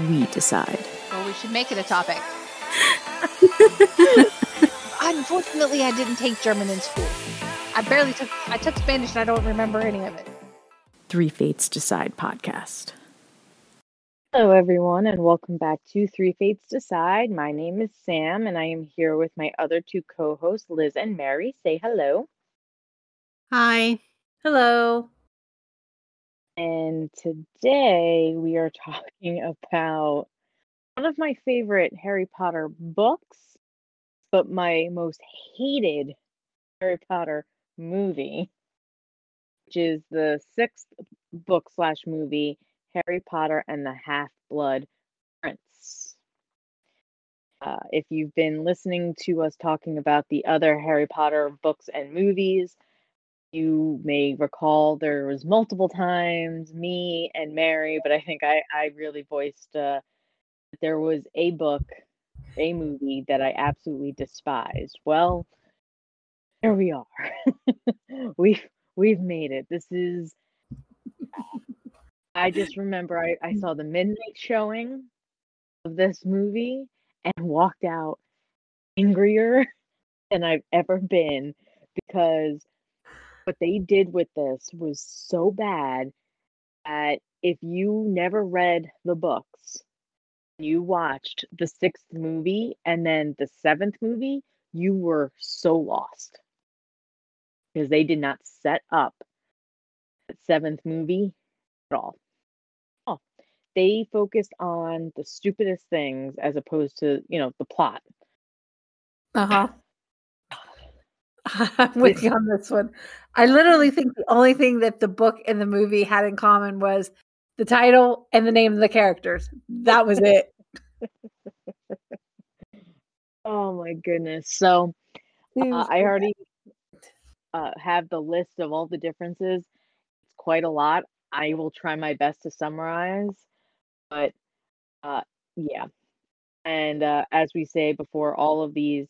We decide. Well, we should make it a topic. Unfortunately, I didn't take German in school. I barely took. I took Spanish and I don't remember any of it. Three Fates Decide podcast. Hello, everyone, and welcome back to Three Fates Decide. My name is Sam, and I am here with my other two co-hosts, Liz and Mary. Say hello. hi, hello. And today we are talking about one of my favorite Harry Potter books, but my most hated Harry Potter movie, which is the sixth book slash movie, Harry Potter and the Half Blood Prince. Uh, if you've been listening to us talking about the other Harry Potter books and movies, you may recall there was multiple times me and Mary, but I think I, I really voiced uh, that there was a book, a movie that I absolutely despised. Well, here we are. we've we've made it. This is I just remember I, I saw the midnight showing of this movie and walked out angrier than I've ever been because what they did with this was so bad that if you never read the books, you watched the sixth movie and then the seventh movie, you were so lost because they did not set up that seventh movie at all. Oh, they focused on the stupidest things as opposed to, you know, the plot. Uh huh. I'm with you on this one. I literally think the only thing that the book and the movie had in common was the title and the name of the characters. That was it. Oh my goodness. So uh, I already uh, have the list of all the differences. It's quite a lot. I will try my best to summarize, but uh, yeah. And uh, as we say before, all of these,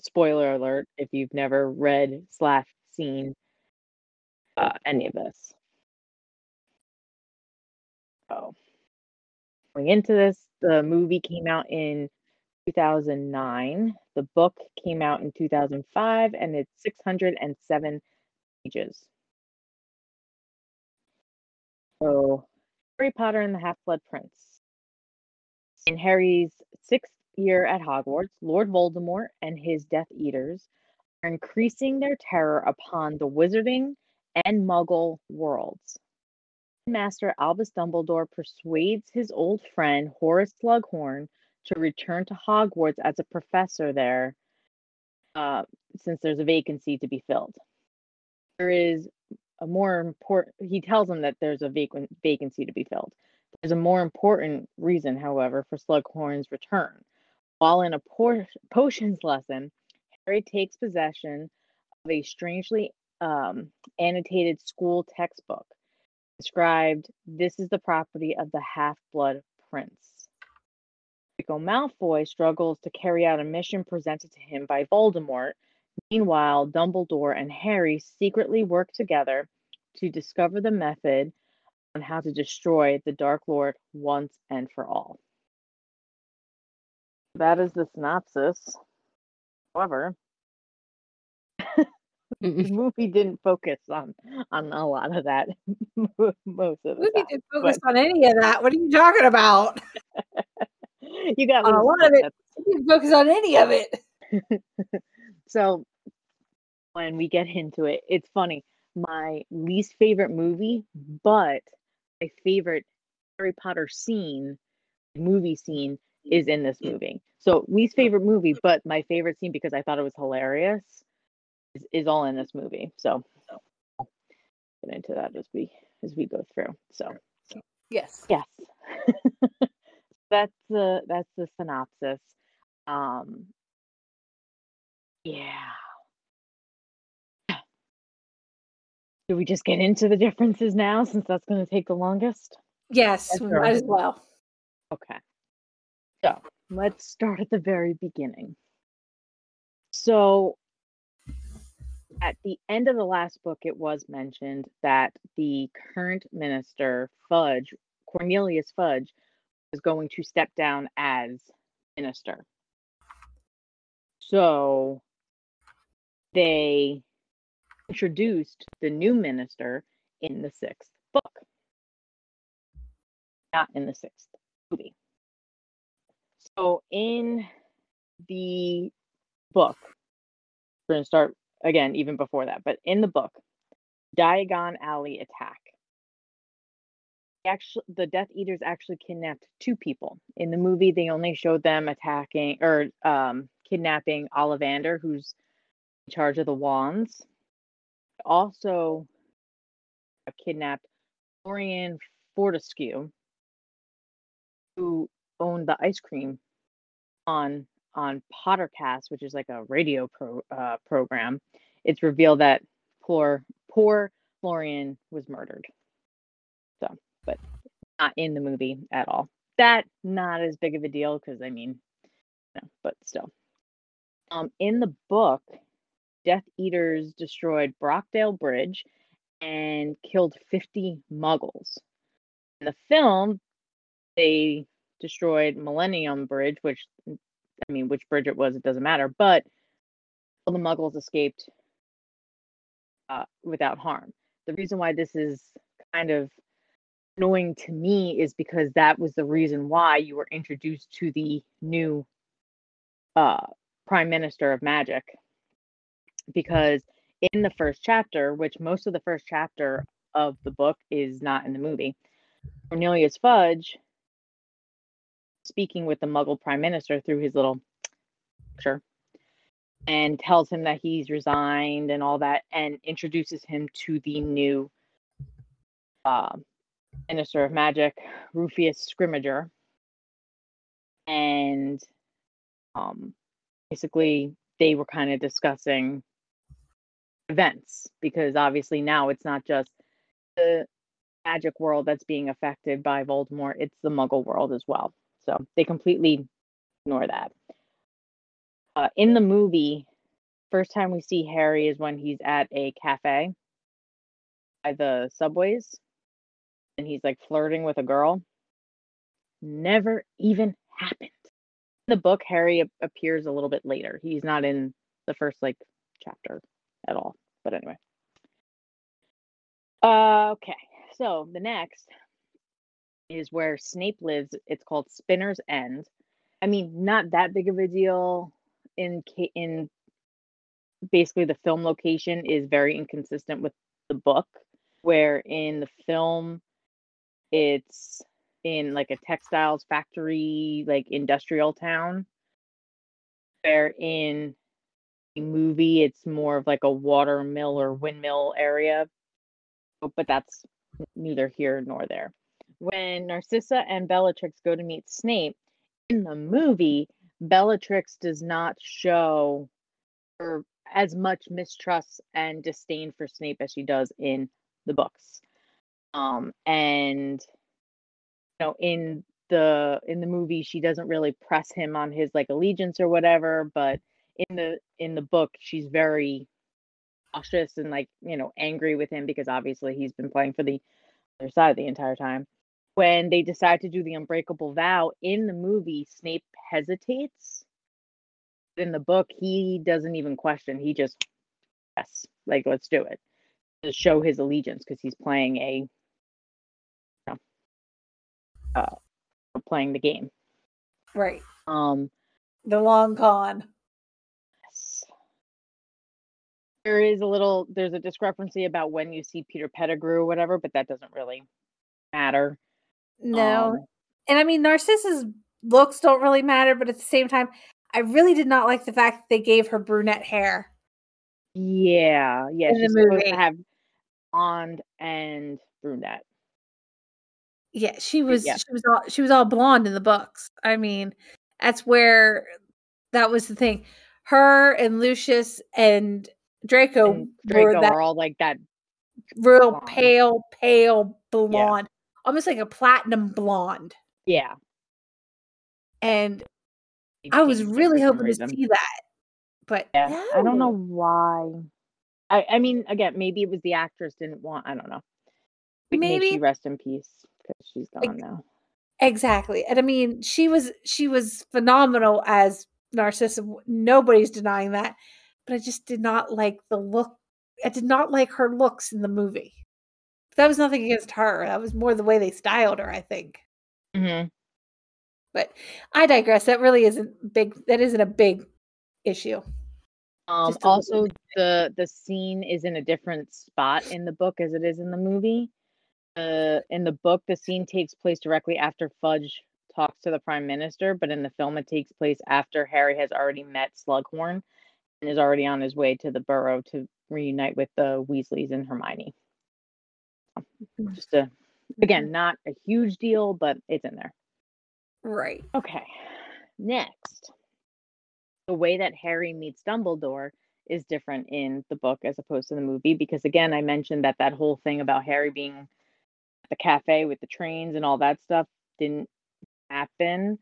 spoiler alert, if you've never read slash seen uh, any of this. So going into this, the movie came out in 2009. The book came out in 2005 and it's 607 pages. So, Harry Potter and the Half Blood Prince. In Harry's sixth year at Hogwarts, Lord Voldemort and his Death Eaters increasing their terror upon the wizarding and muggle worlds. Master Albus Dumbledore persuades his old friend Horace Slughorn to return to Hogwarts as a professor there, uh, since there's a vacancy to be filled. There is a more important. He tells him that there's a vacant vacancy to be filled. There's a more important reason, however, for Slughorn's return. While in a por- potions lesson, Harry takes possession of a strangely um, annotated school textbook described this is the property of the half-blood prince. Draco Malfoy struggles to carry out a mission presented to him by Voldemort. Meanwhile, Dumbledore and Harry secretly work together to discover the method on how to destroy the Dark Lord once and for all. That is the synopsis. However, the movie didn't focus on on a lot of that most of the Movie time. didn't focus on any of that. What are you talking about? You got a lot of it. didn't focus on any of it. So when we get into it, it's funny. My least favorite movie, but my favorite Harry Potter scene, movie scene, is in this mm. movie. So least oh. favorite movie, but my favorite scene because I thought it was hilarious is, is all in this movie. So get into that as we as we go through. So Yes. yes. that's the that's the synopsis. Um, yeah. Do we just get into the differences now, since that's going to take the longest? Yes, Yes, we might as well. Okay. So let's start at the very beginning. So at the end of the last book, it was mentioned that the current minister, Fudge, Cornelius Fudge, was going to step down as minister. So they introduced the new minister in the sixth book, not in the sixth movie. So in the book, we're going to start again even before that, but in the book, Diagon Alley attack. Actually, the Death Eaters actually kidnapped two people. In the movie, they only showed them attacking or um, kidnapping Ollivander, who's in charge of the wands. Also, kidnapped Florian Fortescue, who owned the ice cream on on Pottercast, which is like a radio pro uh, program. It's revealed that poor poor Florian was murdered. So, but not in the movie at all. That not as big of a deal because I mean, no, but still. Um, in the book, Death Eaters destroyed Brockdale Bridge and killed 50 muggles. In the film, they destroyed Millennium Bridge, which I mean, which bridge it was, it doesn't matter, but all the muggles escaped uh, without harm. The reason why this is kind of annoying to me is because that was the reason why you were introduced to the new uh, prime minister of magic. Because in the first chapter, which most of the first chapter of the book is not in the movie, Cornelius Fudge speaking with the Muggle Prime Minister through his little picture and tells him that he's resigned and all that, and introduces him to the new uh, Minister of Magic, Rufius Scrimmager. And um, basically, they were kind of discussing events because obviously now it's not just the magic world that's being affected by Voldemort, it's the Muggle world as well. So they completely ignore that. Uh, in the movie, first time we see Harry is when he's at a cafe by the subways and he's like flirting with a girl. Never even happened. In the book, Harry ap- appears a little bit later. He's not in the first like chapter at all. But anyway. Uh, okay, so the next is where Snape lives. It's called Spinner's End. I mean, not that big of a deal in in basically the film location is very inconsistent with the book where in the film it's in like a textiles factory like industrial town where in the movie it's more of like a water mill or windmill area but that's neither here nor there when Narcissa and Bellatrix go to meet Snape in the movie, Bellatrix does not show her as much mistrust and disdain for Snape as she does in the books. Um, and you know, in the in the movie, she doesn't really press him on his like allegiance or whatever, but in the in the book, she's very cautious and like you know angry with him because obviously he's been playing for the other side the entire time when they decide to do the unbreakable vow in the movie snape hesitates in the book he doesn't even question he just yes like let's do it to show his allegiance because he's playing a you know, uh playing the game Right. um The long con. yes. there is a little there's a discrepancy about when you see peter pettigrew or whatever but that doesn't really matter No. Um, and I mean, Narcissa's looks don't really matter, but at the same time, I really did not like the fact that they gave her brunette hair. Yeah, yeah, in she's supposed to have blonde and brunette. Yeah, she was yeah. she was all she was all blonde in the books. I mean, that's where that was the thing. Her and Lucius and Draco, And Draco were that are all like that. real blonde. pale, pale blonde, almost like a platinum blonde. Yeah. And I was really hoping to see that. But Yeah, I don't know why. I I mean, again, maybe it was the actress didn't want. I don't know. Like, May she Maybe rest in peace because she's gone now. exactly. And I mean, she was she was phenomenal as Narcissa. Nobody's denying that. But I just did not like the look. I did not like her looks in the movie. That was nothing against her. That was more the way they styled her, I think. hmm But I digress. That really isn't big. That isn't a big issue. Um, also, the the scene is in a different spot in the book as it is in the movie. Uh, in the book, the scene takes place directly after Fudge talks to the Prime Minister, but in the film, it takes place after Harry has already met Slughorn and is already on his way to the Burrow to reunite with the Weasleys and Hermione. Just a again, not a huge deal, but it's in there. Right. Okay. Next, the way that Harry meets Dumbledore is different in the book as opposed to the movie because again, I mentioned that that whole thing about Harry being at the cafe with the trains and all that stuff didn't happen.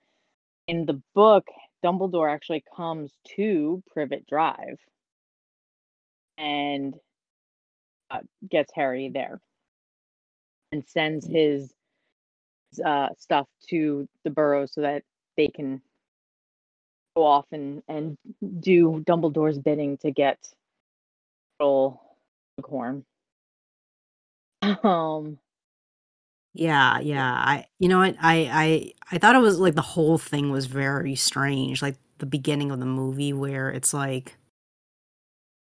In the book, Dumbledore actually comes to Privet Drive and uh, gets Harry there and sends his uh, stuff to the Burrows so that they can go off and, and do Dumbledore's bidding to get little Horn. Um, Yeah, yeah. I you know what? I I I thought it was like the whole thing was very strange, like the beginning of the movie where it's like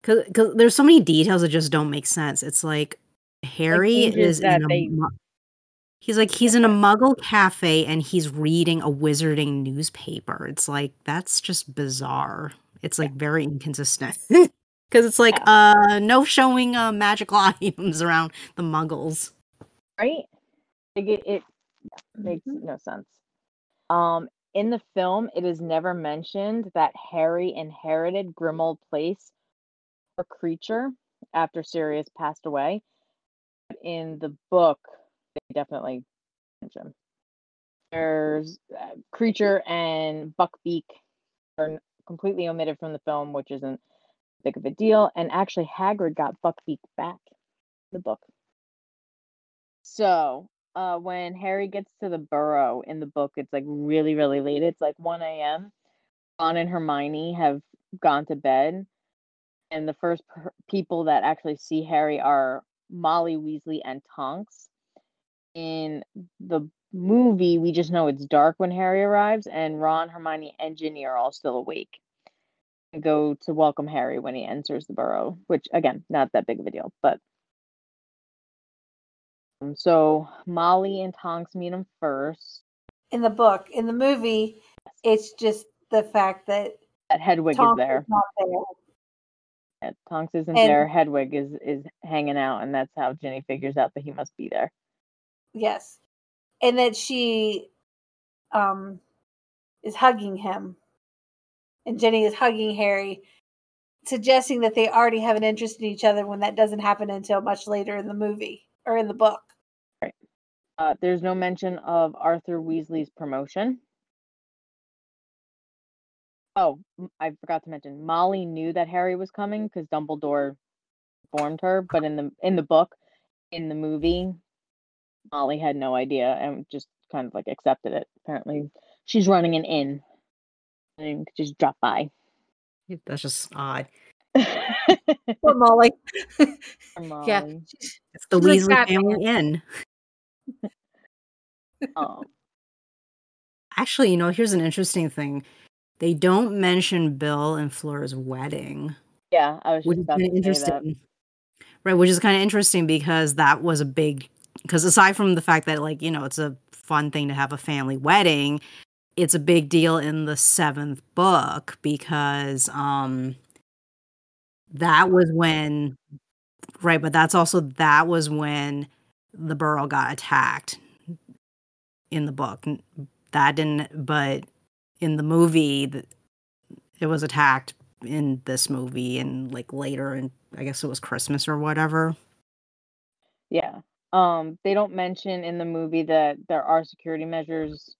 cuz there's so many details that just don't make sense. It's like Harry changes is in a, they... he's like he's in a muggle cafe and he's reading a wizarding newspaper. It's like that's just bizarre. It's like very inconsistent. Cuz it's like uh no showing uh magical items around the muggles. right? Like it, it makes Mhm. no sense. Um, in the film, it is never mentioned that Harry inherited Grimmauld Place or Kreacher after Sirius passed away. In the book, they definitely mention. There's uh, Kreacher and Buckbeak are completely omitted from the film, which isn't big of a deal. And actually, Hagrid got Buckbeak back in the book. So, uh, when Harry gets to the burrow in the book, it's like really, really late. It's like 1 a.m. Ron and Hermione have gone to bed. And the first per- people that actually see Harry are Molly Weasley and Tonks. In the movie, we just know it's dark when Harry arrives, and Ron, Hermione, and Ginny are all still awake. And go to welcome Harry when he enters the burrow, which again, not that big of a deal, but um, so Molly and Tonks meet him first. In the book, in the movie, it's just the fact that That Hedwig Tonks is there. not there. Yeah, Tonks isn't And- there. Hedwig is is hanging out, and that's how Jenny figures out that he must be there. Yes. And that she um is hugging him. And Jenny is hugging Harry, suggesting that they already have an interest in each other when that doesn't happen until much later in the movie or in the book. Uh, there's no mention of Arthur Weasley's promotion. Oh, I forgot to mention Molly knew that Harry was coming because Dumbledore informed her, but in the in the book, in the movie, Molly had no idea and just kind of like accepted it. Apparently, she's running an inn and could just drop by. That's just odd. Poor Molly. Molly. yeah. It's the She's like Weasley Batman. family inn. Um, Actually, you know, here's an interesting thing. They don't mention Bill and Flora's wedding, yeah, I was which just is about kind of interesting. Right, which is kind of interesting because that was a big because aside from the fact that like, you know, it's a fun thing to have a family wedding, it's a big deal in the 7th book because um that was when right, but that's also that was when the Burrow got attacked in the book. That didn't, but in the movie, th- it was attacked in this movie and like later, and I guess it was Christmas or whatever. Yeah. Um, they don't mention in the movie that there are security measures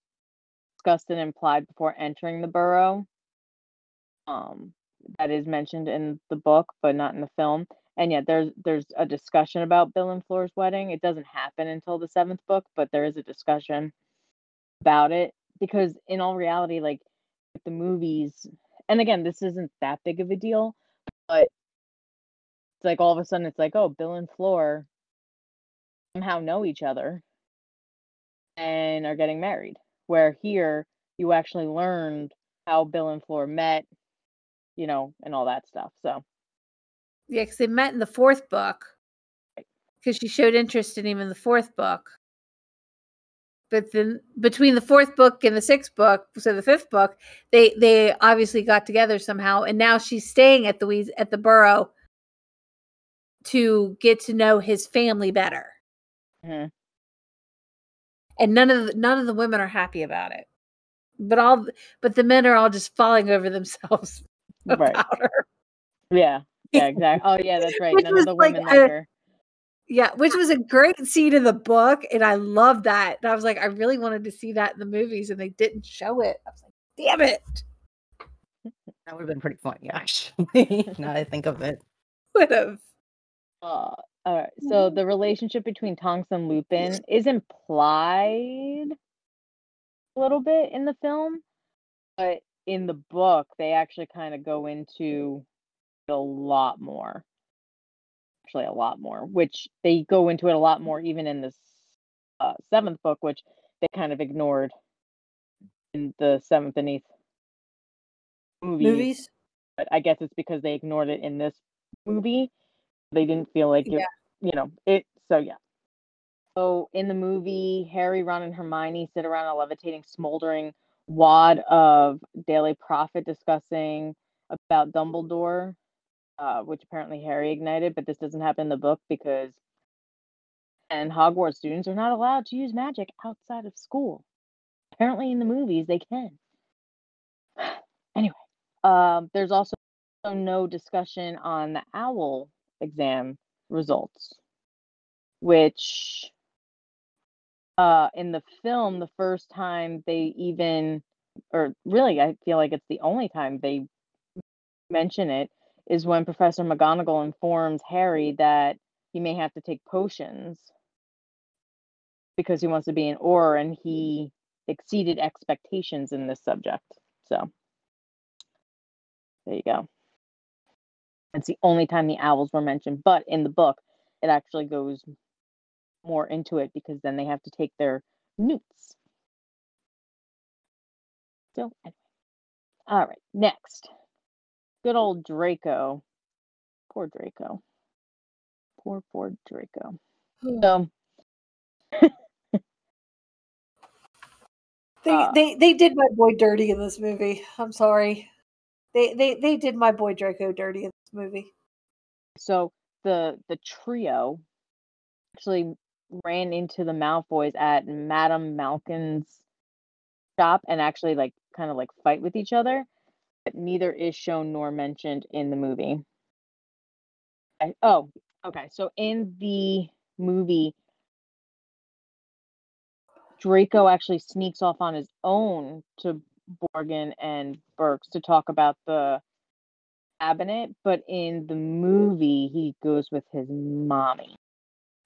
discussed and implied before entering the Burrow. Um, that is mentioned in the book, but not in the film. And yet there's there's a discussion about Bill and Fleur's wedding. It doesn't happen until the seventh book, but there is a discussion about it because in all reality, like the movies, and again, this isn't that big of a deal, but it's like all of a sudden it's like, oh, Bill and Fleur somehow know each other and are getting married. Where here you actually learned how Bill and Fleur met, you know, and all that stuff. So Yeah, because they met in the fourth book. Because she showed interest in him in the fourth book. But then between the fourth book and the sixth book, so the fifth book, they they obviously got together somehow, and now she's staying at the at the Burrow to get to know his family better. mhm. And none of the, none of the women are happy about it. But all but the men are all just falling over themselves Right. about her. yeah, yeah, exactly. Oh yeah, that's right. Which None was of the like women a- like her. Yeah, which was a great scene in the book, and I love that. And I was like, I really wanted to see that in the movies, and they didn't show it. I was like, damn it! That would have been pretty funny, actually. now that I think of it. Would have. Uh, all right. So the relationship between Tonks and Lupin is implied a little bit in the film, but in the book they actually kind of go into it a lot more. Actually, a lot more, which they go into it a lot more even in this uh, seventh book, which they kind of ignored in the seventh and eighth movies. Movies? But I guess it's because they ignored it in this movie. They didn't feel like it, you know, it. So yeah. So in the movie, Harry, Ron, and Hermione sit around a levitating, smoldering wad of Daily Prophet discussing about Dumbledore, uh, which apparently Harry ignited, but this doesn't happen in the book because and Hogwarts students are not allowed to use magic outside of school. Apparently, in the movies, they can. anyway, um, there's also no discussion on the owl exam results, which uh, in the film, the first time they even, or really, I feel like it's the only time they mention it, is when Professor McGonagall informs Harry that he may have to take potions because he wants to be an Auror and he exceeded expectations in this subject. So there you go. It's the only time the owls were mentioned, but in the book, it actually goes more into it because then they have to take their newts. So, anyway. all right, next. Good old Draco. Poor Draco. Poor, poor Draco. So, They, Uh, they they did my boy dirty in this movie. I'm sorry. They they they did my boy Draco dirty in this movie. so the the trio actually ran into the Malfoys at Madame Malkin's shop and actually like kind of like fight with each other, but neither is shown nor mentioned in the movie. I, oh, okay. So in the movie, Draco actually sneaks off on his own to Borgin and Burkes to talk about the cabinet, but in the movie, he goes with his mommy.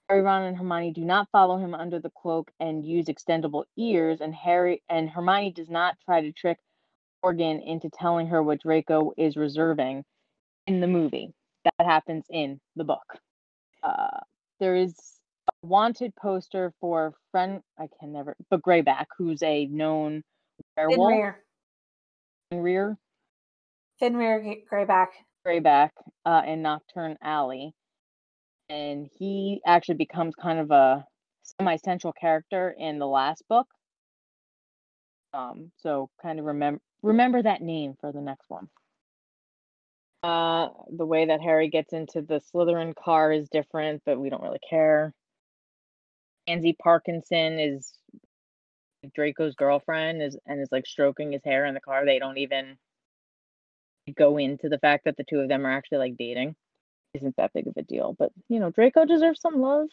Harry, Ron, and Hermione do not follow him under the cloak and use extendable ears, and Harry and Hermione does not try to trick Morgan into telling her what Draco is reserving in the movie. That happens in the book. Uh, there is a wanted poster for friend I can never but Greyback, who's a known werewolf. Fenrir. Rear Fenrir G- Greyback. Greyback uh, in Knockturn Alley, and he actually becomes kind of a semi-central character in the last book. Um, so kind of remember remember that name for the next one. Uh, the way that Harry gets into the Slytherin car is different, but we don't really care. Angie Parkinson is Draco's girlfriend is and is like stroking his hair in the car. They don't even go into the fact that the two of them are actually like dating. Isn't that big of a deal? But you know, Draco deserves some love.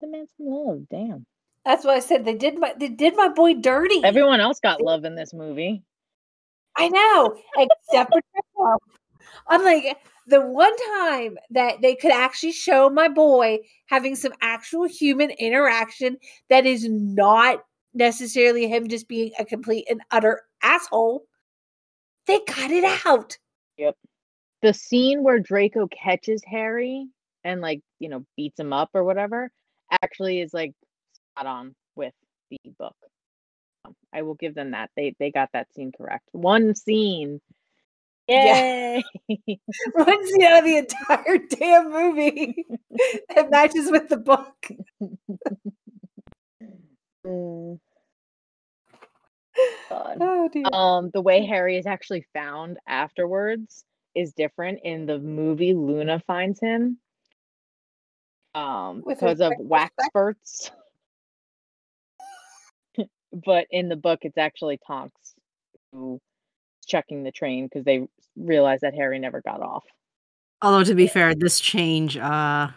The man some love. Damn. That's why I said they did my they did my boy dirty. Everyone else got love in this movie. I know, except for Draco. I'm like the one time that they could actually show my boy having some actual human interaction that is not necessarily him just being a complete and utter asshole. They cut it out. Yep. The scene where Draco catches Harry and like, you know, beats him up or whatever actually is like on with the book. I will give them that. They they got that scene correct. One scene. Yeah. Yay. One scene out of the entire damn movie that matches with the book. Mm, Oh dear. Um, the way Harry is actually found afterwards is different in the movie. Luna finds him um With because of wax spurts. But in the book, it's actually Tonks who is checking the train because they realize that Harry never got off. Although to be fair, this change, uh,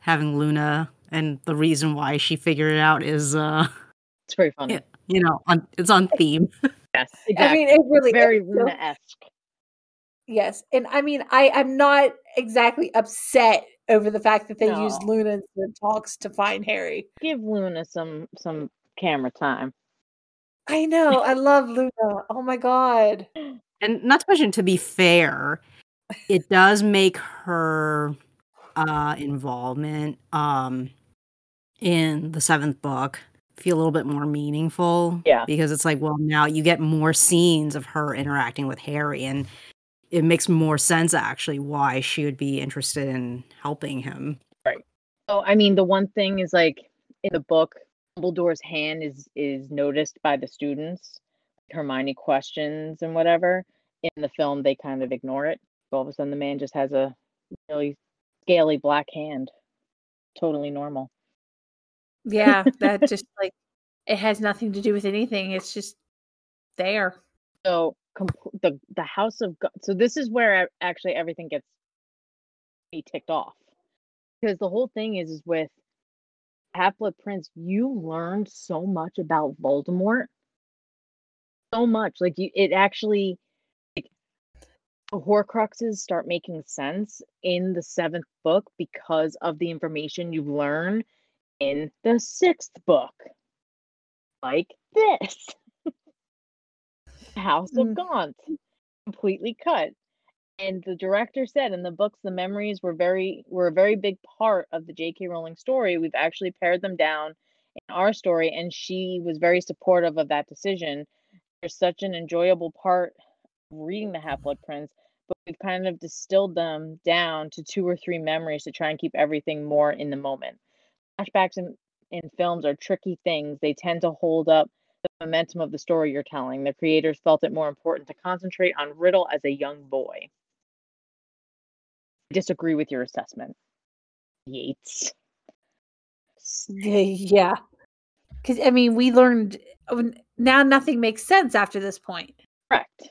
having Luna and the reason why she figured it out is, uh, It's very funny. Yeah. you know, on it's on theme. Yes, I mean, it really very is. Luna esque. Yes, and I mean, I I'm not exactly upset over the fact that they used Luna instead of Talks to find Harry. Give Luna some some camera time. I know, I love Luna. Oh my god. and not to mention, to be fair, it does make her uh involvement um in the seventh book feel a little bit more meaningful. Yeah. Because it's like, well, now you get more scenes of her interacting with Harry and it makes more sense actually why she would be interested in helping him. Right. So I mean, the one thing is like in the book, Dumbledore's hand is is noticed by the students. Hermione questions and whatever. In the film, they kind of ignore it. All of a sudden, the man just has a really scaly black hand. Totally normal. Yeah, that just like it has nothing to do with anything. It's just there. So compl- the the House of Gaunt. So this is where actually everything gets me ticked off because the whole thing is is with Half Blood Prince. You learned so much about Voldemort. So much, like you, it actually like the Horcruxes start making sense in the seventh book because of the information you learn in the sixth book, like this. House of Mm. Gaunt, completely cut. And the director said in the books the memories were very were a very big part of the J.K. Rowling story. We've actually pared them down in our story, and she was very supportive of that decision. There's such an enjoyable part of reading the Half Blood Prince, but we've kind of distilled them down to two or three memories to try and keep everything more in the moment. Flashbacks in, in films are tricky things. They tend to hold up the momentum of the story you're telling. The creators felt it more important to concentrate on Riddle as a young boy. Disagree with your assessment, Yates. Yeah. Because I mean, we learned oh, now nothing makes sense after this point. Correct.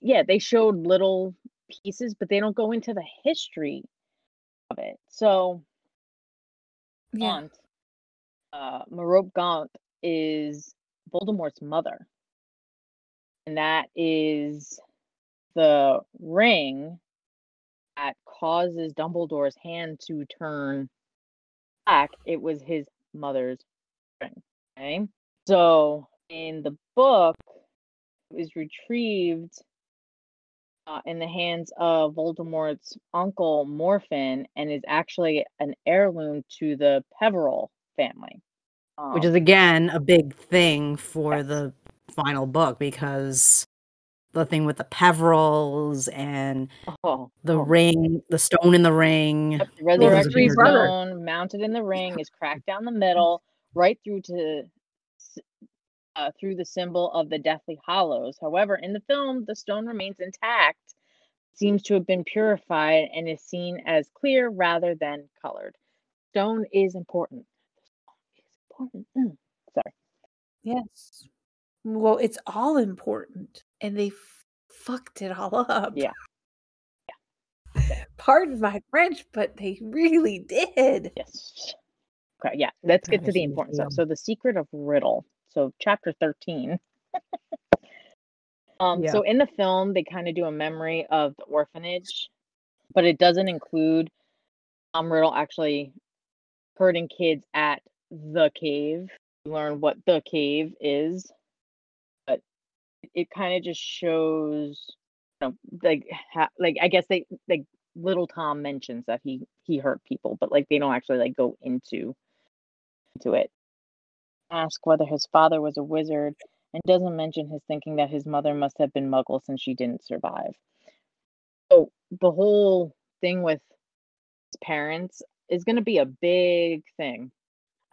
Yeah, they showed little pieces, but they don't go into the history of it. So, Yeah. Gaunt, uh, Merope Gaunt is Voldemort's mother. And that is the ring causes Dumbledore's hand to turn black. It was his mother's ring. Okay. So in the book, it was retrieved uh, in the hands of Voldemort's uncle Morphin and is actually an heirloom to the Peverell family. which Um, is again a big thing for the final book because the thing with the Peverells and oh, the oh, ring, the stone in the ring. Yep, the resurrection three brothers. stone mounted in the ring is cracked down the middle, right through to s- uh, through the symbol of the Deathly Hallows. However, in the film, the stone remains intact, seems to have been purified, and is seen as clear rather than colored. Stone is important. Stone is important. Mm, Sorry. Yes. Well, it's all important, and they f- fucked it all up. Yeah. yeah. Pardon my French, but they really did. Yes. Okay, yeah, let's get to the important stuff. So, the secret of Riddle. So, chapter 13. um, Yeah. So, in the film, they kind of do a memory of the orphanage, but it doesn't include Tom Riddle actually hurting kids at the cave. You learn what the cave is, but it kind of just shows, you know, like, ha- like I guess they like little Tom mentions that he he hurt people, but like they don't actually like go into into it. Ask whether his father was a wizard and doesn't mention his thinking that his mother must have been muggle since she didn't survive. So the whole thing with his parents is going to be a big thing.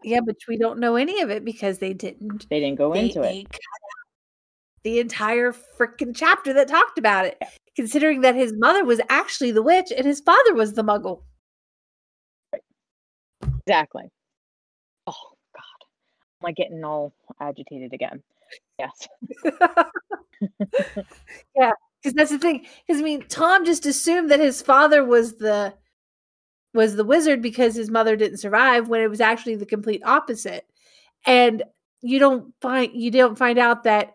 Yeah, but we don't know any of it because they didn't. They didn't go They, into they it. cut the entire freaking chapter that talked about it, considering that his mother was actually the witch and his father was the muggle. Exactly. Oh God, am I getting all agitated again? Yes. yeah, because that's the thing. Because I mean, Tom just assumed that his father was the was the wizard because his mother didn't survive, when it was actually the complete opposite. And you don't find you don't find out that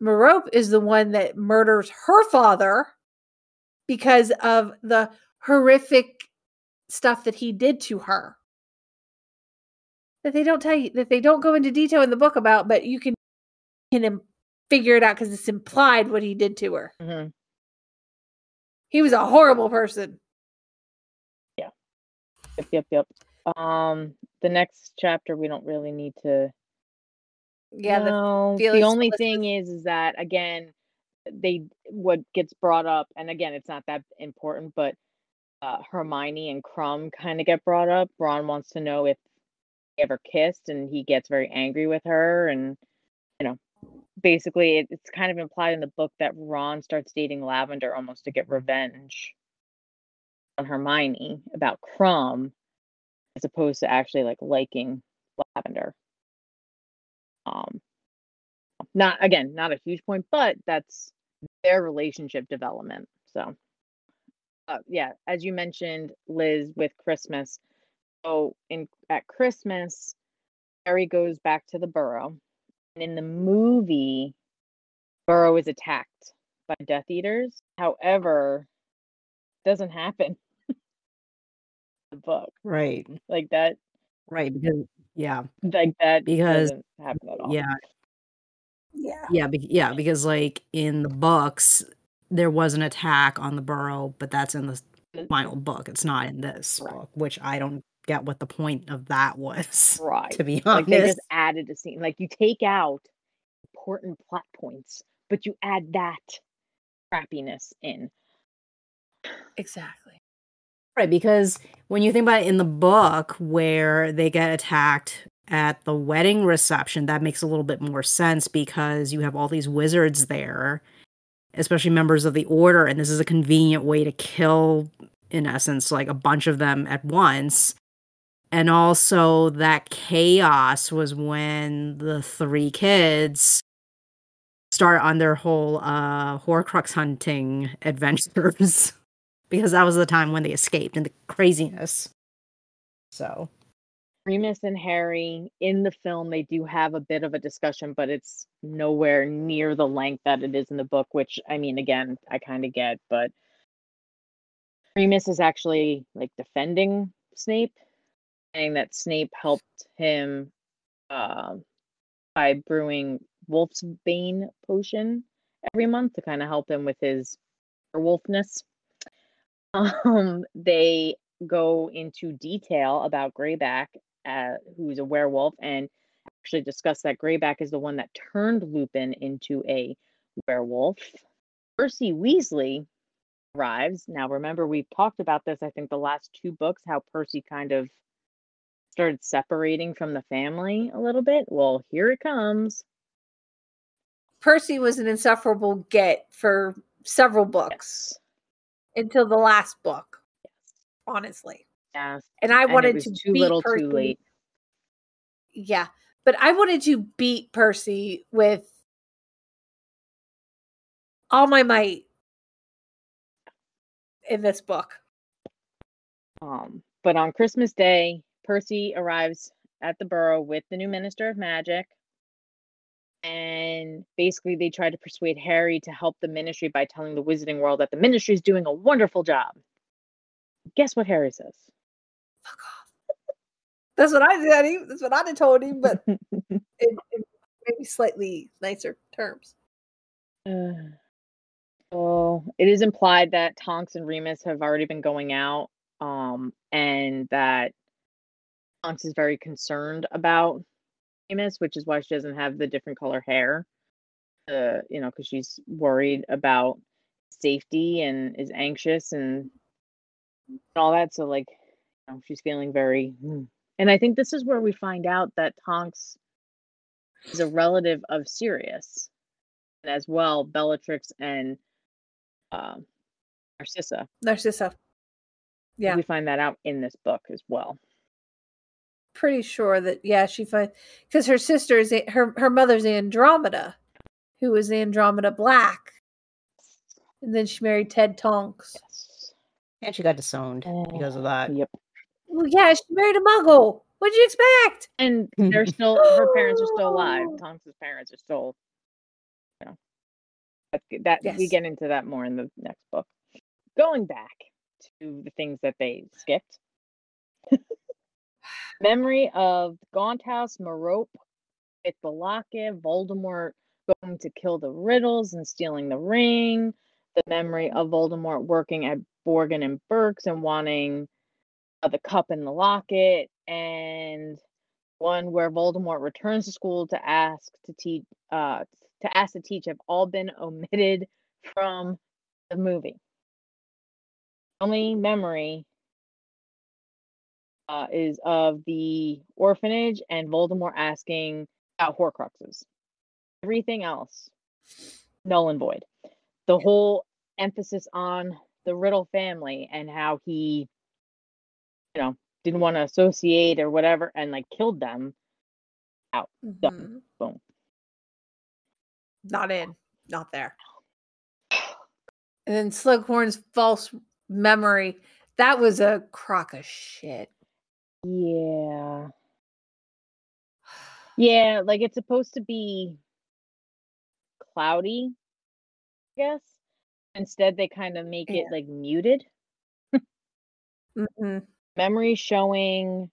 Merope is the one that murders her father because of the horrific stuff that he did to her. That they don't tell you that they don't go into detail in the book about, but you can can figure it out because it's implied what he did to her. hmm He was a horrible person. Yeah. Yep. Yep. Yep. Um, the next chapter we don't really need to Yeah, the no, the Felix only thing is, is that again, they what gets brought up, and again, it's not that important, but uh, Hermione and Krum kind of get brought up. Ron wants to know if they ever kissed, and he gets very angry with her, and you know, basically, it, it's kind of implied in the book that Ron starts dating Lavender almost to get revenge on Hermione about Krum, as opposed to actually like liking. Um, not again, not a huge point, but that's their relationship development. So, uh, yeah, as you mentioned, Liz, with Christmas. So, in at Christmas, Harry goes back to the burrow, and in the movie, Burrow is attacked by Death Eaters. However, doesn't happen. the book Right. like that, Right. Because yeah. like that Because- doesn't happen at all. Yeah. yeah. Yeah. Be- yeah. Because like in the books, there was an attack on the burrow, but that's in the final book. It's not in this Right. book, which I don't get what the point of that was. Right. To be like honest. they just added a scene like you take out important plot points but you add that crappiness in Exactly. Right, because when you think about it in the book where they get attacked at the wedding reception, that makes a little bit more sense because you have all these wizards there, especially members of the order, and this is a convenient way to kill, in essence, like a bunch of them at once. And also, that chaos was when the three kids start on their whole uh Horcrux hunting adventures because that was the time when they escaped and the craziness. So, remus and harry in the film they do have a bit of a discussion but it's nowhere near the length that it is in the book which i mean again i kind of get but remus is actually like defending snape saying that snape helped him uh, by brewing wolf's bane potion every month to kind of help him with his werewolfness um they go into detail about greyback uh, who's a werewolf and actually discuss that greyback is the one that turned lupin into a werewolf. Percy weasley arrives. Now remember we've talked about this i think the last two books how percy kind of started separating from the family a little bit. Well here it comes. Percy was an insufferable get for several books. Yes until the last book, honestly. yes And I and wanted to too beat little Percy. too late Yeah, But I wanted to beat Percy with all my might in this book. Um, but on Christmas Day, Percy arrives at the Burrow with the new Minister of Magic. And basically, they try to persuade Harry to help the ministry by telling the Wizarding World that the ministry is doing a wonderful job. Guess what Harry says? Fuck off. That's what I said. Him. That's what I'd have told him, but in, in maybe slightly nicer terms. Uh, so it is implied that Tonks and Remus have already been going out, um, and that Tonks is very concerned about Remus, which is why she doesn't have the different color hair. Uh, you know, because she's worried about safety and is anxious and all that. So, like, you know, she's feeling very. hmm. And I think this is where we find out that Tonks is a relative of Sirius, and as well Bellatrix and um Narcissa. Narcissa. Yeah. We find that out in this book as well. Pretty sure that yeah she finds because her sister is her her mother's Andromeda, who was Andromeda Black, and then she married Ted Tonks. Yes. And she got disowned because of that. Yep. Well, yeah, she married a Muggle. What'd you expect? And they're still her parents are still alive. Tonks's parents are still, you know, that that we get into that more in the next book. Going back to the things that they skipped. Memory of Gaunt House, Merope, with the locket, Voldemort going to kill the Riddles and stealing the ring, the memory of Voldemort working at Borgin and Burkes and wanting uh, the cup and the locket, and one where Voldemort returns to school to ask to teach uh to ask to teach have all been omitted from the movie. Only memory uh, is of the orphanage and Voldemort asking about Horcruxes. Everything else, null and void. The whole emphasis on the Riddle family and how he, you know, didn't want to associate or whatever and like killed them. Done. Mhm. Boom. Not in, not there. And then Slughorn's false memory. That was a crock of shit. Yeah. Yeah, like it's supposed to be cloudy, I guess. Instead, they kind of make it like muted. Mhm. Memory showing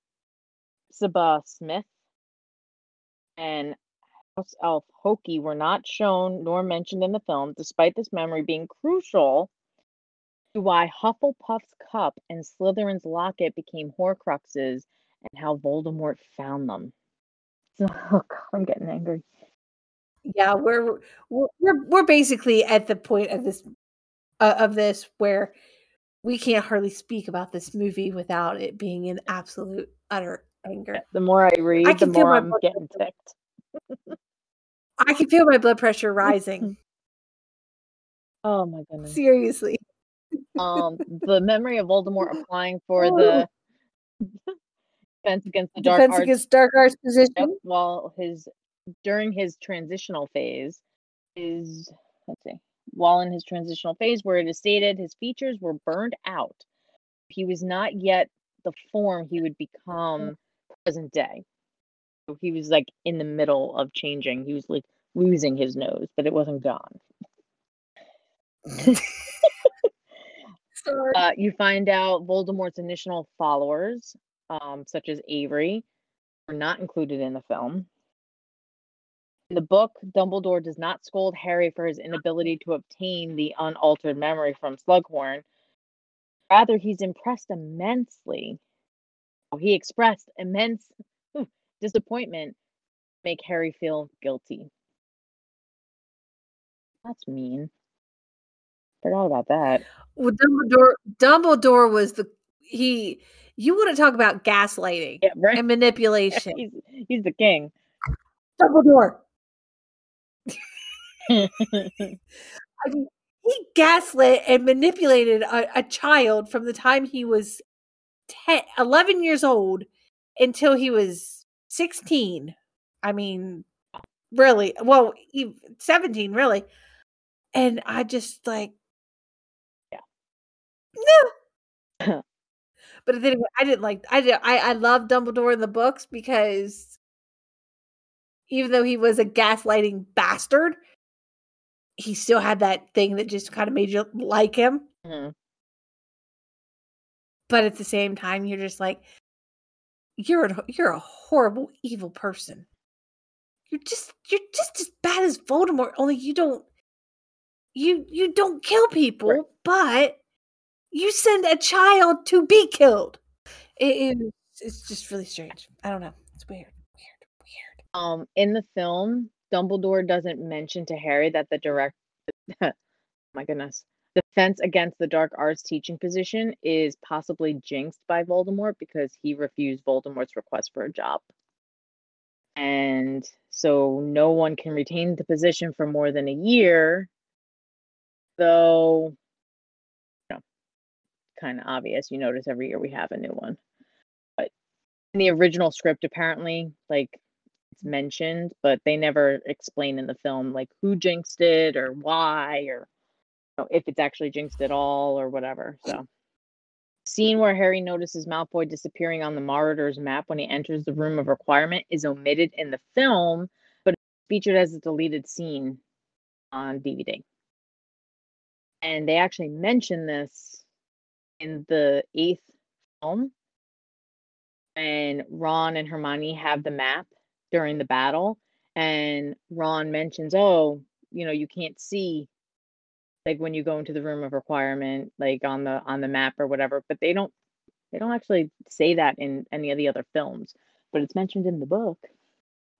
Saba Smith and House Elf Hokey were not shown nor mentioned in the film, despite this memory being crucial why Hufflepuff's cup and Slytherin's locket became Horcruxes and how Voldemort found them. Oh, God, I'm getting angry. Yeah, we're we're we're, we're basically at the point of this uh, of this where we can't hardly speak about this movie without it being in absolute utter anger. The more I read, the more I'm getting pressure. ticked. I can feel my blood pressure rising. Oh my goodness. Seriously. Um the memory of Voldemort applying for the defense against the dark Defense arts against dark arts position. while his during his transitional phase is let's see while in his transitional phase where it is stated his features were burned out he was not yet the form he would become present day so he was like in the middle of changing he was like losing his nose but it wasn't gone. uh, you find out Voldemort's initial followers, um, such as Avery, were not included in the film. In the book, Dumbledore does not scold Harry for his inability to obtain the unaltered memory from Slughorn. Rather, he's impressed immensely. oh, He expressed immense disappointment to make Harry feel guilty. That's mean. Forgot about that. Well, Dumbledore Dumbledore was the he you want to talk about gaslighting Yeah, right. and manipulation. He's, he's the king. Dumbledore. I mean, he gaslit and manipulated a, a child from the time he was 10, 11 years old until he was 16, I mean, really, well, ev- 17, really. And I just like. no. but then I didn't like, I did, I, I love Dumbledore in the books because even though he was a gaslighting bastard, he still had that thing that just kind of made you like him. Mhm. But at the same time, you're just like, you're a, you're a horrible, evil person. You're just you're just as bad as Voldemort. Only you don't you you don't kill people, Right. but you send a child to be killed. It is it's just really strange. I don't know. It's weird, weird, weird. Um, in the film, Dumbledore doesn't mention to Harry that the direct, my goodness, defense against the dark arts teaching position is possibly jinxed by Voldemort because he refused Voldemort's request for a job. And so no one can retain the position for more than a year, though, kind of obvious. You notice every year we have a new one. But in the original script, apparently, like it's mentioned, but they never explain in the film like who jinxed it or why or you know, if it's actually jinxed at all or whatever. So scene where Harry notices Malfoy disappearing on the Marauders map when he enters the room of requirement is omitted in the film, but featured as a deleted scene on DVD. And they actually mention this in the eighth film. And Ron and Hermione have the map during the battle. And Ron mentions, oh, you know, you can't see like when you go into the room of requirement, like on the on the map or whatever. But they don't they don't actually say that in any of the other films, but it's mentioned in the book.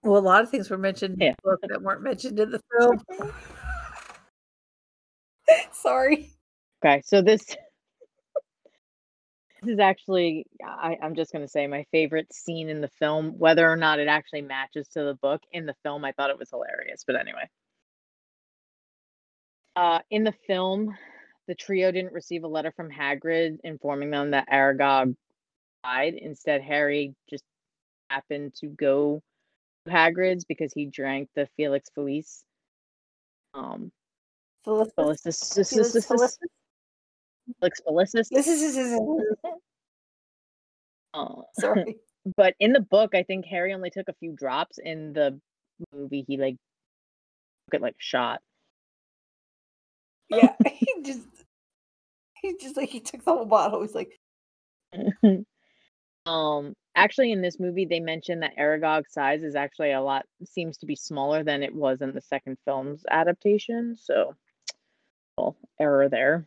Well, a lot of things were mentioned in the book that weren't mentioned in the film. Sorry. Okay, so this this is actually I, I'm just gonna say my favorite scene in the film, whether or not it actually matches to the book. In the film, I thought it was hilarious, but anyway. Uh, in the film, the trio didn't receive a letter from Hagrid informing them that Aragog died. Instead, Harry just happened to go to Hagrid's because he drank the Felix Felice. Um. Felicis, Felix Felicis? Felix Felicis. This is, this is Uh, sorry. but in the book, I think Harry only took a few drops. In the movie, he like took it like shot. yeah, he just he just like he took the whole bottle. He's like, um, actually, in this movie, they mentioned that Aragog's size is actually a lot seems to be smaller than it was in the second film's adaptation. So, well, error there.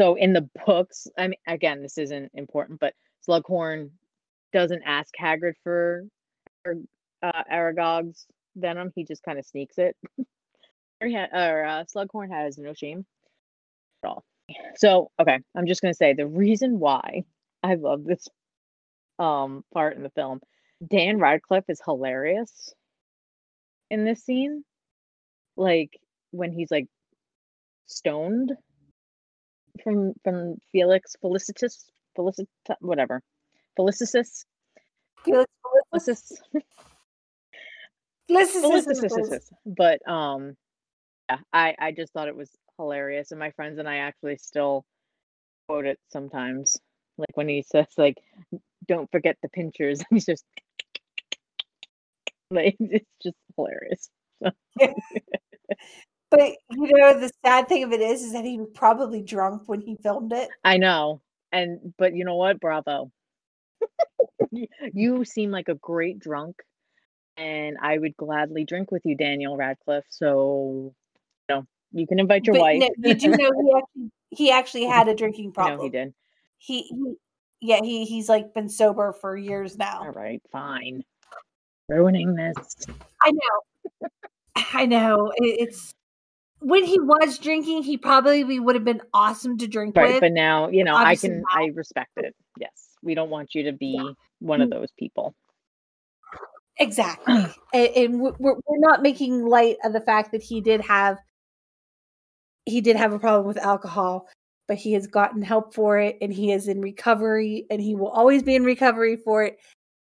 So in the books, I mean, again, this isn't important, but Slughorn doesn't ask Hagrid for uh, Aragog's venom. He just kind of sneaks it. Or uh, Slughorn has no shame at all. So okay, I'm just gonna say the reason why I love this um part in the film. Dan Radcliffe is hilarious in this scene. Like when he's like stoned from from Felix Felicitas Felicit whatever. Felicitas Felix Felicis Felicity. Felicitas. But um yeah, I I just thought it was hilarious and my friends and I actually still quote it sometimes. Like when he says like don't forget the pinchers he's just like it's just hilarious. But you know, the sad thing of it is, is that he was probably drunk when he filmed it. I know. And but you know what? Bravo. you, seem like a great drunk and I would gladly drink with you, Daniel Radcliffe. So you know, you can invite your but wife. no, you do know he actually he actually had a drinking problem. no, he did. He, he yeah, he he's like been sober for years now. All right, fine. Ruining this. I know. I know. It, it's when he was drinking, he probably would have been awesome to drink Right, with. but now, you know, I can not. I respect it. Yes. We don't want you to be one of those people. Exactly. and, and we're, we're we're not making light of the fact that he did have he did have a problem with alcohol, but he has gotten help for it and he is in recovery and he will always be in recovery for it.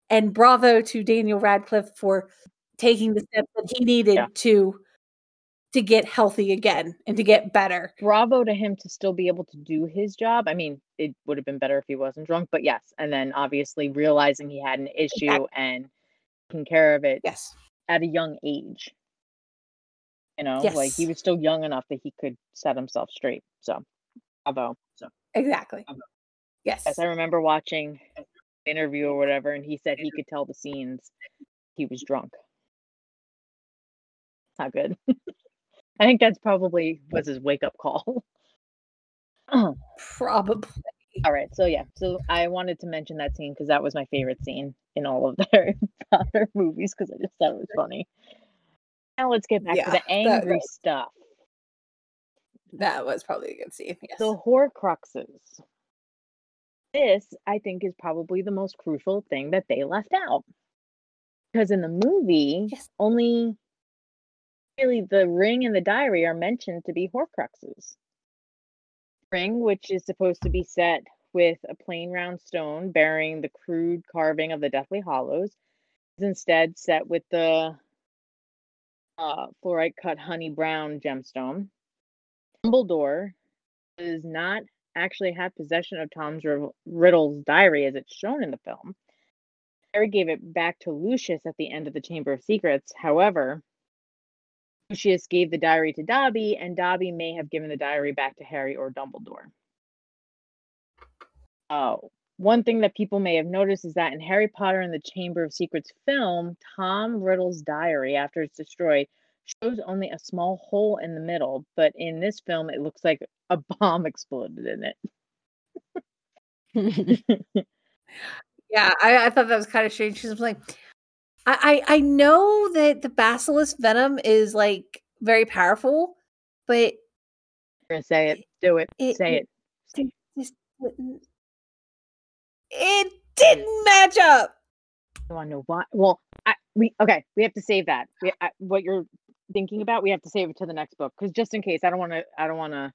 And bravo to Daniel Radcliffe for taking the steps that he needed Yeah. to to get healthy again and to get better. bravo to him to still be able to do his job. I mean, it would have been better if he wasn't drunk, but yes. And then obviously realizing he had an issue Exactly. and taking care of it Yes. at a young age. You know, like he was still young enough that he could set himself straight. So, bravo. So, Exactly. Um, Yes. Yes, I remember watching an interview or whatever, and he said he could tell the scenes he was drunk. Not good. I think that's probably was his wake up call. Probably. All right, so yeah, so I wanted to mention that scene because that was my favorite scene in all of the Harry Potter movies because I just thought it was funny. Now let's get back Yeah, to the angry that- stuff. That was probably a good scene. Yes. The Horcruxes. This, I think, is probably the most crucial thing that they left out. Because in the movie, Yes. only really the ring and the diary are mentioned to be Horcruxes. Ring, which is supposed to be set with a plain round stone bearing the crude carving of the Deathly Hallows, is instead set with the uh, fluorite cut honey brown gemstone. Dumbledore does not actually have possession of Tom's Rid- Riddle's diary as it's shown in the film. Harry gave it back to Lucius at the end of the Chamber of Secrets. However, Lucius gave the diary to Dobby, and Dobby may have given the diary back to Harry or Dumbledore. Oh, one thing that people may have noticed is that in Harry Potter and the Chamber of Secrets film, Tom Riddle's diary, after it's destroyed, shows only a small hole in the middle, but in this film, it looks like a bomb exploded in it. Yeah, I, I thought that was kind of strange. I'm like, I, I I know that the basilisk venom is like very powerful, but You're gonna say it. Do it. It- say it. it just didn't. It didn't match up. I want to know why. Well, I, we okay. We have to save that. We, I, what you're thinking about, we have to save it to the next book because just in case, I don't want to. I don't want to.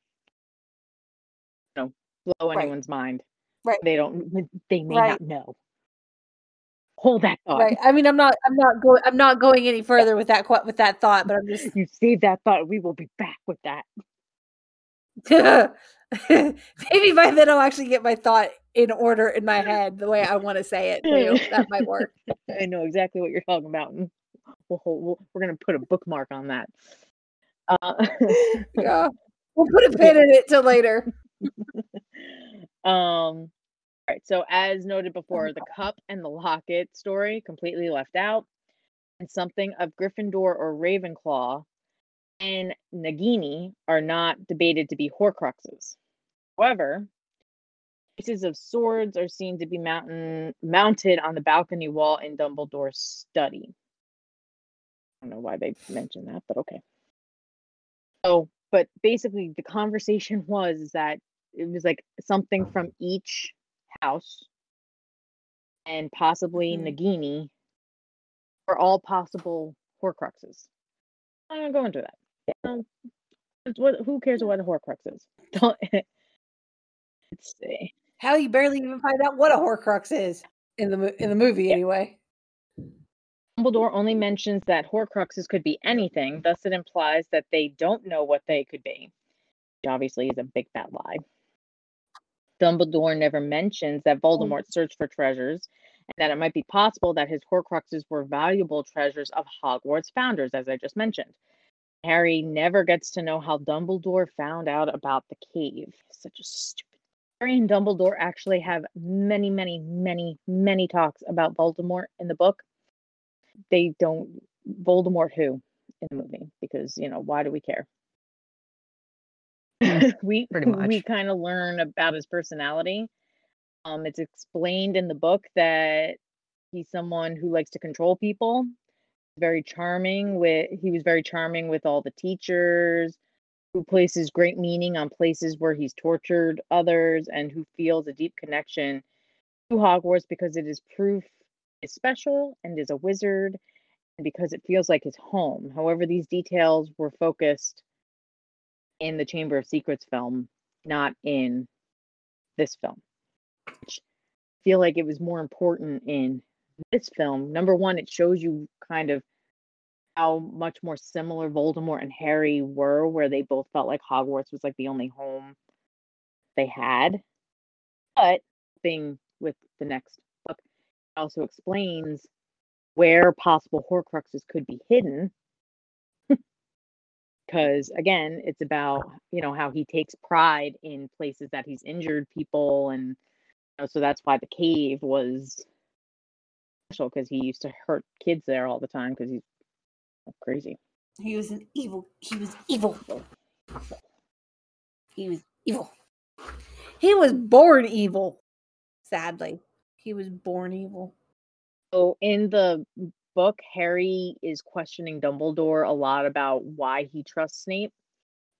You know, blow Right. anyone's mind. Right. They don't. They may Right. not know. Hold that thought. Right. I mean, I'm not. I'm not going. I'm not going any further with that. With that thought, but I'm just. You save that thought. We will be back with that. Maybe by then I'll actually get my thought in order in my head the way I want to say it. Too. That might work. I know exactly what you're talking about. We'll, hold- we'll, we're gonna put a bookmark on that. Uh, Yeah. We'll put a pin in it till later. um right so as noted before the cup and the locket story completely left out and something of gryffindor or ravenclaw and nagini are not debated to be horcruxes. However pieces of swords are seen to be mountain, mounted on the balcony wall in dumbledore's study. I don't know why they mentioned that but okay. So but basically the conversation was that it was like something from each house and possibly Mhm. Nagini are all possible Horcruxes. I'm to go into that. Um, what, who cares what a Horcrux is? Don't, let's see. Hell, you barely even find out what a Horcrux is in the in the movie, anyway. Dumbledore only mentions that Horcruxes could be anything, thus it implies that they don't know what they could be. Which obviously is a big fat lie. Dumbledore never mentions that oh. Voldemort searched for treasures and that it might be possible that his Horcruxes were valuable treasures of Hogwarts founders, as I just mentioned. Harry never gets to know how Dumbledore found out about the cave. Such a stupid. Harry and Dumbledore actually have many, many, many, many talks about Voldemort in the book. They don't Voldemort who in the movie because you know why do we care? we pretty we kind of learn about his personality. Um, it's explained in the book that he's someone who likes to control people. Very charming with he was very charming with all the teachers, who places great meaning on places where he's tortured others, and who feels a deep connection to Hogwarts because it is proof is special and is a wizard, and because it feels like his home. However, these details were focused in the Chamber of Secrets film, not in this film. Which I feel like it was more important in this film. Number one, it shows you kind of how much more similar Voldemort and Harry were, where they both felt like Hogwarts was like the only home they had. But thing with the next book it also explains where possible Horcruxes could be hidden. Because again, it's about you know how he takes pride in places that he's injured people, and you know, so that's why the cave was special because he used to hurt kids there all the time because he's crazy. He was an evil. He was evil. He was evil. He was born evil. Sadly, he was born evil. So in the book, Harry is questioning Dumbledore a lot about why he trusts Snape,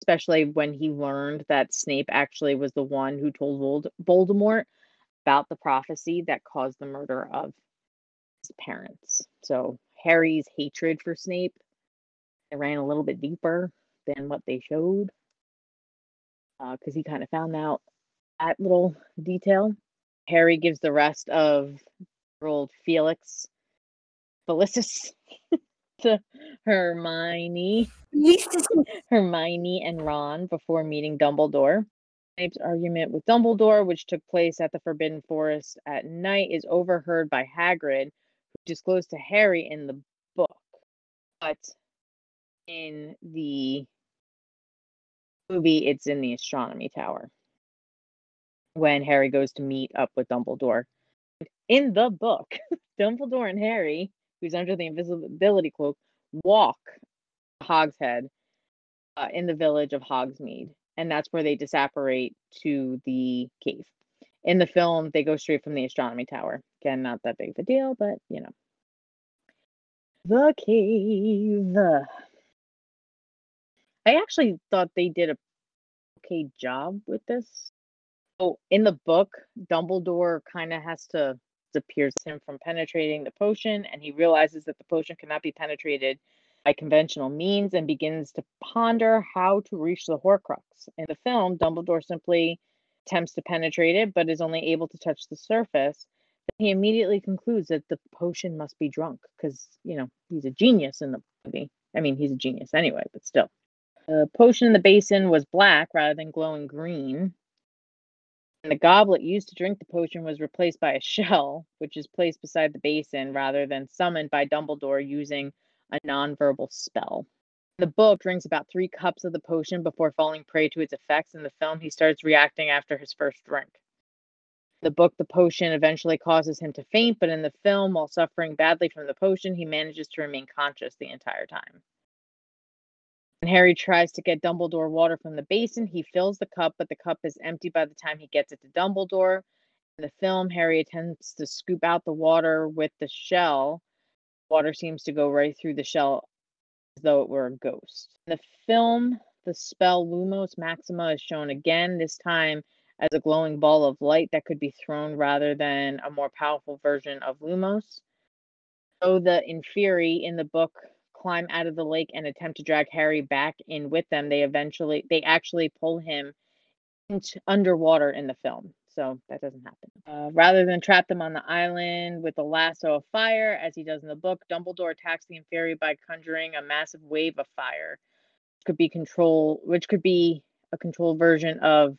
especially when he learned that Snape actually was the one who told Vold- Voldemort about the prophecy that caused the murder of his parents. So Harry's hatred for Snape it ran a little bit deeper than what they showed uh, because he kind of found out that little detail. Harry gives the rest of old Felix Felicis Hermione. Hermione and Ron before meeting Dumbledore. Snape's argument with Dumbledore, which took place at the Forbidden Forest at night, is overheard by Hagrid, who disclosed to Harry in the book. But in the movie, it's in the astronomy tower when Harry goes to meet up with Dumbledore. In the book, Dumbledore and Harry, who's under the invisibility cloak, walk Hog's Head uh, in the village of Hogsmeade, and that's where they disapparate to the cave. In the film, they go straight from the astronomy tower. Again, not that big of a deal, but you know. The cave. I actually thought they did a okay job with this. So in the book, Dumbledore kind of has to disappears him from penetrating the potion, and he realizes that the potion cannot be penetrated by conventional means and begins to ponder how to reach the Horcrux. In the film, Dumbledore simply attempts to penetrate it, but is only able to touch the surface. He immediately concludes that the potion must be drunk because, you know, he's a genius in the movie. I mean, he's a genius anyway, but still. The potion in the basin was black rather than glowing green. And the goblet used to drink the potion was replaced by a shell, which is placed beside the basin rather than summoned by Dumbledore using a nonverbal spell. The book drinks about three cups of the potion before falling prey to its effects. In the film, he starts reacting after his first drink. The book, the potion eventually causes him to faint, but in the film, while suffering badly from the potion, he manages to remain conscious the entire time. When Harry tries to get Dumbledore water from the basin, he fills the cup, but the cup is empty by the time he gets it to Dumbledore. In the film, Harry attempts to scoop out the water with the shell. Water seems to go right through the shell as though it were a ghost. In the film, the spell Lumos Maxima is shown again, this time as a glowing ball of light that could be thrown rather than a more powerful version of Lumos. So the Inferi in the book climb out of the lake and attempt to drag Harry back in with them, they eventually they actually pull him into, underwater in the film. So that doesn't happen. Uh, rather than trap them on the island with the lasso of fire, as he does in the book, Dumbledore attacks the Inferi by conjuring a massive wave of fire, which could be control, which could be a controlled version of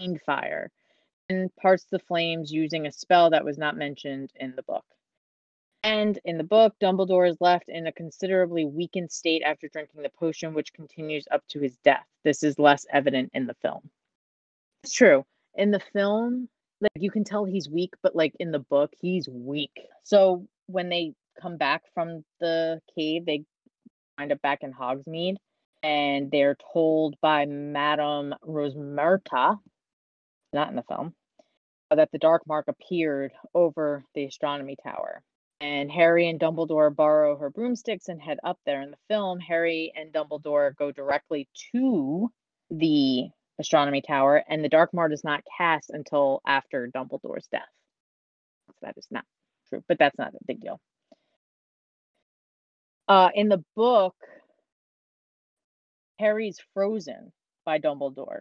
Fiendfyre, and parts the flames using a spell that was not mentioned in the book. And in the book, Dumbledore is left in a considerably weakened state after drinking the potion, which continues up to his death. This is less evident in the film. It's true. In the film, like you can tell he's weak, but like in the book, he's weak. So when they come back from the cave, they wind up back in Hogsmeade, and they're told by Madame Rosmerta, not in the film, that the dark mark appeared over the astronomy tower and Harry and Dumbledore borrow her broomsticks and head up there. In the film, Harry and Dumbledore go directly to the astronomy tower, and the Dark Mark is not cast until after Dumbledore's death. So that is not true, but that's not a big deal. Uh, in the book, Harry's frozen by Dumbledore,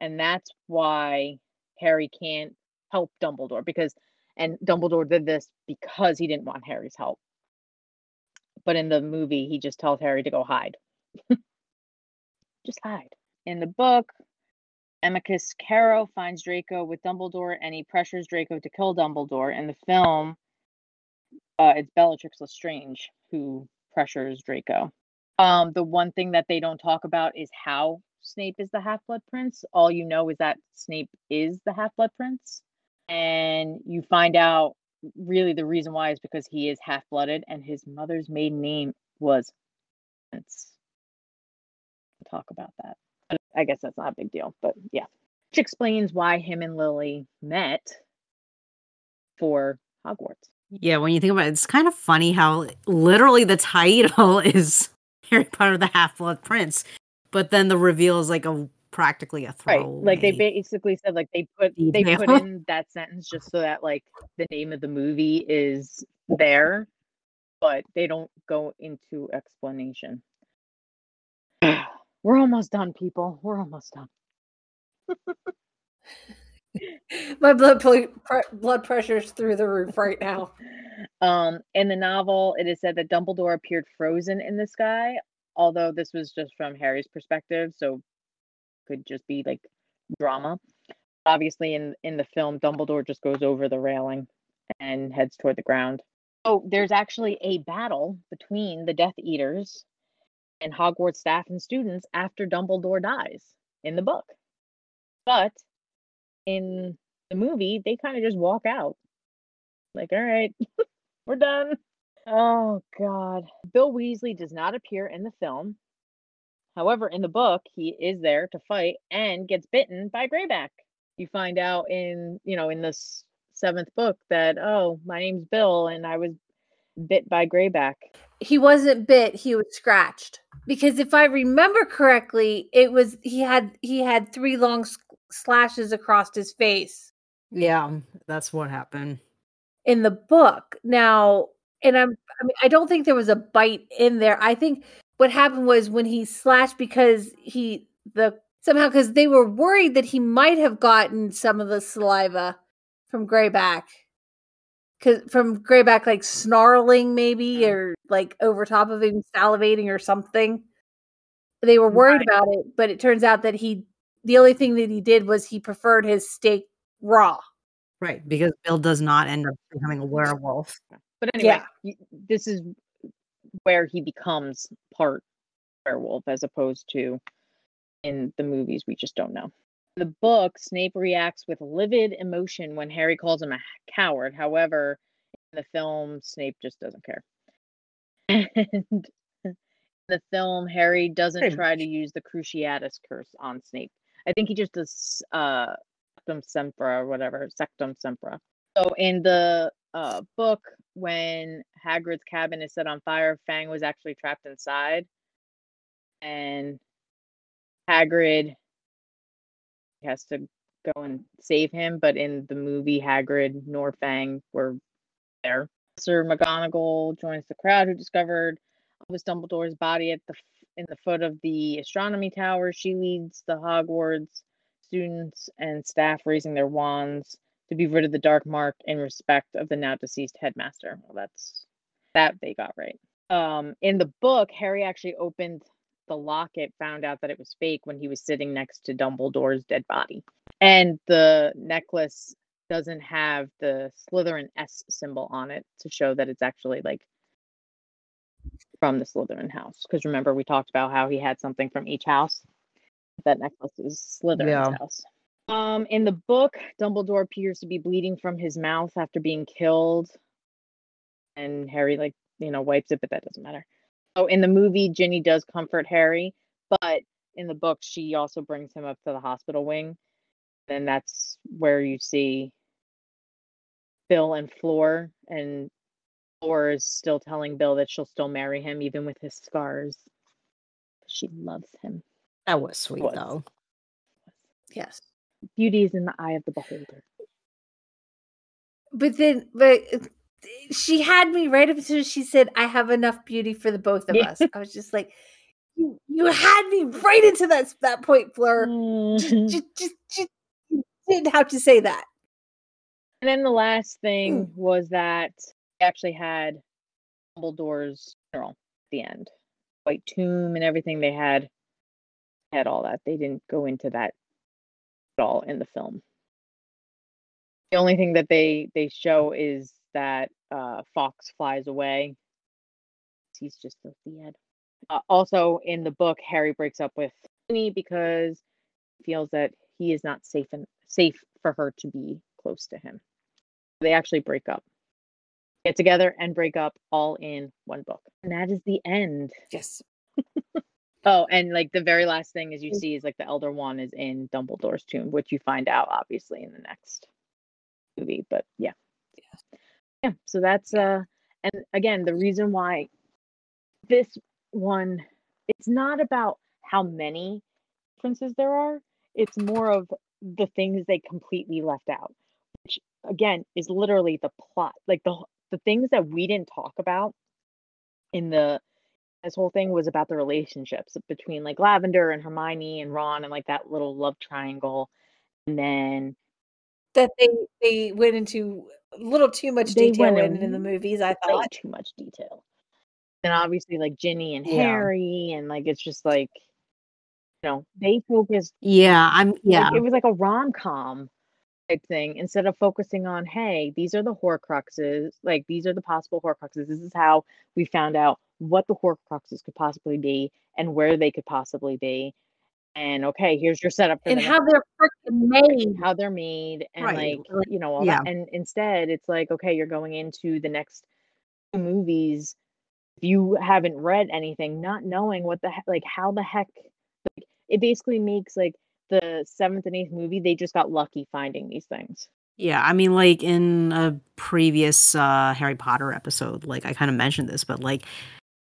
and that's why Harry can't help Dumbledore because and Dumbledore did this because he didn't want Harry's help. but in the movie, he just tells Harry to go hide. just hide. In the book, Amycus Carrow finds Draco with Dumbledore and he pressures Draco to kill Dumbledore. In the film, uh, it's Bellatrix Lestrange who pressures Draco. Um, the one thing that they don't talk about is how Snape is the Half Blood Prince. All you know is that Snape is the Half Blood Prince. And you find out really the reason why is because he is half blooded and his mother's maiden name was. We'll talk about that. I guess that's not a big deal, but yeah. Which explains why him and Lily met for Hogwarts. Yeah, when you think about it, it's kind of funny how literally the title is Harry Potter the Half Blood Prince, but then the reveal is like a practically a throw. Right. Like they basically said like they put they put in that sentence just so that like the name of the movie is there, but they don't go into explanation. We're almost done, people. We're almost done. My blood pl- pre- blood pressure's through the roof right now. Um, in the novel, it is said that Dumbledore appeared frozen in the sky, although this was just from Harry's perspective, so could just be like drama. Obviously, in in the film, Dumbledore just goes over the railing and heads toward the ground. Oh, there's actually a battle between the Death Eaters and Hogwarts staff and students after Dumbledore dies in the book, but in the movie, they kind of just walk out. Like, all right, we're done. Oh, God. Bill Weasley does not appear in the film. However, in the book, he is there to fight and gets bitten by Greyback. You find out in, you know, in this seventh book that, oh, my name's Bill and I was bit by Greyback. He wasn't bit, he was scratched. Because if I remember correctly, it was he had he had three long s- slashes across his face yeah, that's what happened. in the book. Now, and I'm I mean I don't think there was a bite in there. I think what happened was when he slashed because he the somehow because they were worried that he might have gotten some of the saliva from Greyback. Cause from Greyback like snarling maybe or like over top of him salivating or something. They were worried about it, but it turns out that he the only thing that he did was he preferred his steak raw. Right, because Bill does not end up becoming a werewolf. But anyway, Yeah. y- this is where he becomes part werewolf as opposed to in the movies. We just don't know. In the book, Snape reacts with livid emotion when Harry calls him a coward. However, in the film, Snape just doesn't care. And in the film, Harry doesn't try to use the Cruciatus curse on Snape. I think he just does uh, Sectumsempra or whatever, Sectum Sempra. So in the uh, book, when Hagrid's cabin is set on fire, Fang was actually trapped inside, and Hagrid has to go and save him. But in the movie, Hagrid nor Fang were there. Sir McGonagall joins the crowd who discovered Albus Dumbledore's body at the in the foot of the astronomy tower. She leads the Hogwarts students and staff raising their wands to be rid of the dark mark in respect of the now deceased headmaster. Well, that's that they got right. Um, in the book, Harry actually opened the locket, found out that it was fake when he was sitting next to Dumbledore's dead body, and the necklace doesn't have the Slytherin S symbol on it to show that it's actually like from the Slytherin house. Because remember, we talked about how he had something from each house. That necklace is Slytherin's Yeah. house. Um, in the book, Dumbledore appears to be bleeding from his mouth after being killed, and Harry, like, you know, wipes it, but that doesn't matter. So in the movie, Ginny does comfort Harry, but in the book, she also brings him up to the hospital wing. And that's where you see Bill and Fleur, and Fleur is still telling Bill that she'll still marry him even with his scars. She loves him. That was sweet Was. though. Yes. Beauty is in the eye of the beholder. But then, but she had me right up until she said, "I have enough beauty for the both of Yeah. us." I was just like, "You, you had me right into that that point, Fleur. Just, and just, just, just you didn't have to say that." And then the last thing mm. was that they actually had Dumbledore's funeral at the end. White tomb and everything they had had all that. They didn't go into that all in the film. The only thing that they they show is that uh, Fawkes flies away. He's just filthy Ed. Uh, also, in the book, Harry breaks up with Ginny because he feels that he is not safe and safe for her to be close to him. They actually break up, get together, and break up all in one book, and that is the end. Yes. Oh, and like the very last thing as you see is like the Elder Wand is in Dumbledore's tomb, which you find out obviously in the next movie. But yeah, yeah. So that's uh, and again the reason why this one, it's not about how many differences there are. It's more of the things they completely left out, which again is literally the plot, like the the things that we didn't talk about in the this whole thing was about the relationships between like Lavender and Hermione and Ron and like that little love triangle. And then That they they went into a little too much detail in in the movies, I way thought. too much detail. And obviously like Ginny and Yeah. Harry and like it's just like you know, they focused Yeah, I'm yeah. like it was like a rom com type thing instead of focusing on hey these are the horcruxes like these are the possible horcruxes this is how we found out what the horcruxes could possibly be and where they could possibly be and okay here's your setup for And how they're made. how they're made and Right, like you know all yeah. that and instead it's like okay you're going into the next two movies if you haven't read anything not knowing what the heck like how the heck like it basically makes like the seventh and eighth movie they just got lucky finding these things Yeah, I mean, like in a previous uh, Harry Potter episode, like I kind of mentioned this, but like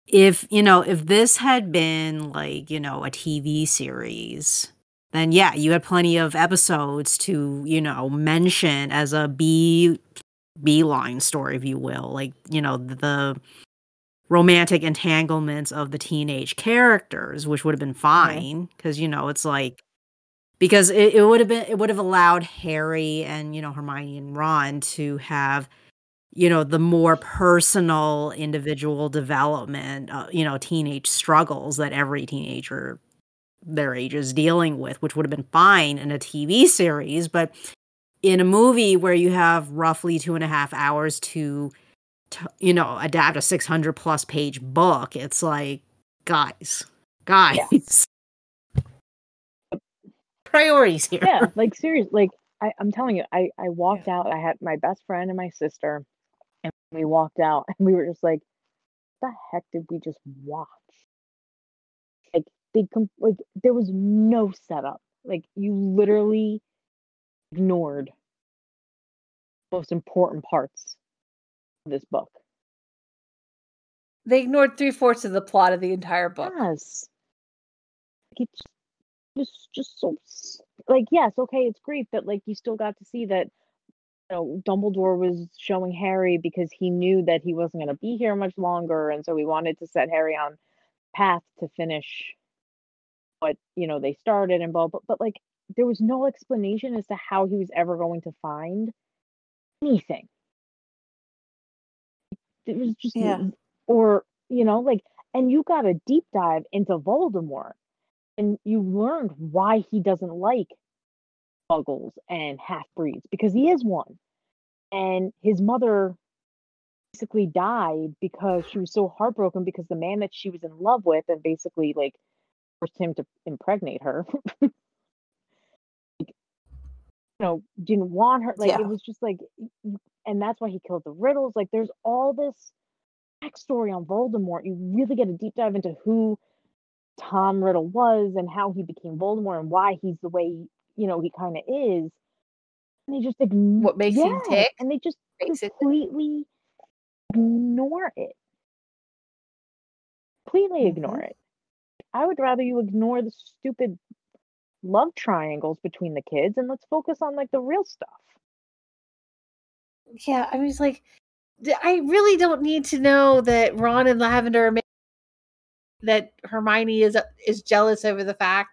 if you know, if this had been like you know a TV series, then yeah, you had plenty of episodes to you know mention as a B B line story, if you will, like you know the, romantic entanglements of the teenage characters, which would have been fine because you know it's like because it, it would have been it would have allowed Harry and you know Hermione and Ron to have you know the more personal individual development uh, you know teenage struggles that every teenager their age is dealing with which would have been fine in a tv series but in a movie where you have roughly two and a half hours to, to you know adapt a 600 plus page book it's like guys guys. Priorities here. Yeah like serious like I, i'm telling you i i walked out i had my best friend and my sister and we walked out and we were just like what the heck did we just watch like they com- like there was no setup like you literally ignored most important parts of this book They ignored three fourths of the plot of the entire book. Yes. Like, It's just just so like yes, okay, it's great that like you still got to see that know Dumbledore was showing Harry because he knew that he wasn't going to be here much longer, and so he wanted to set Harry on path to finish what you know they started and blah blah. But like there was no explanation as to how he was ever going to find anything. It was just Yeah. or you know like and you got a deep dive into Voldemort and you learned why he doesn't like muggles and half breeds because he is one. And his mother basically died because she was so heartbroken because the man that she was in love with and basically like forced him to impregnate her. Like, you know didn't want her like Yeah. it was just like and that's why he killed the riddles. Like there's all this backstory on Voldemort. You really get a deep dive into who Tom Riddle was and how he became Voldemort and why he's the way you know he kind of is and they just ign- What makes him tick, and they just completely ignore it. Completely mm-hmm. ignore it. I would rather you ignore the stupid love triangles between the kids and let's focus on like the real stuff. Yeah, I mean, it's like i really don't need to know that Ron and Lavender are that Hermione is uh, is jealous over the fact,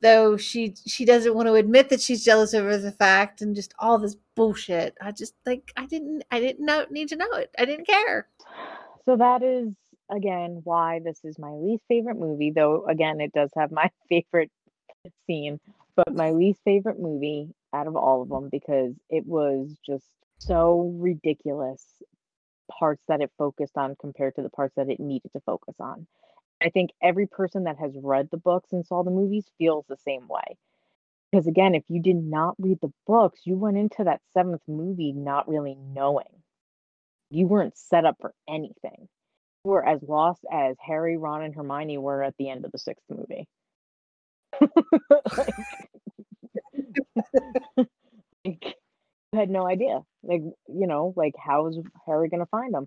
though she she doesn't want to admit that she's jealous over the fact, and just all this bullshit. I just like I didn't I didn't know need to know it. I didn't care. so that is again why this is my least favorite movie. Though again, it does have my favorite scene, but my least favorite movie out of all of them because it was just so ridiculous parts that it focused on compared to the parts that it needed to focus on. I think every person that has read the books and saw the movies feels the same way. Because again, if you did not read the books, you went into that seventh movie not really knowing. You weren't set up for anything. You were as lost as Harry, Ron, and Hermione were at the end of the sixth movie. like, you had no idea. Like, you know, like how is Harry gonna find them?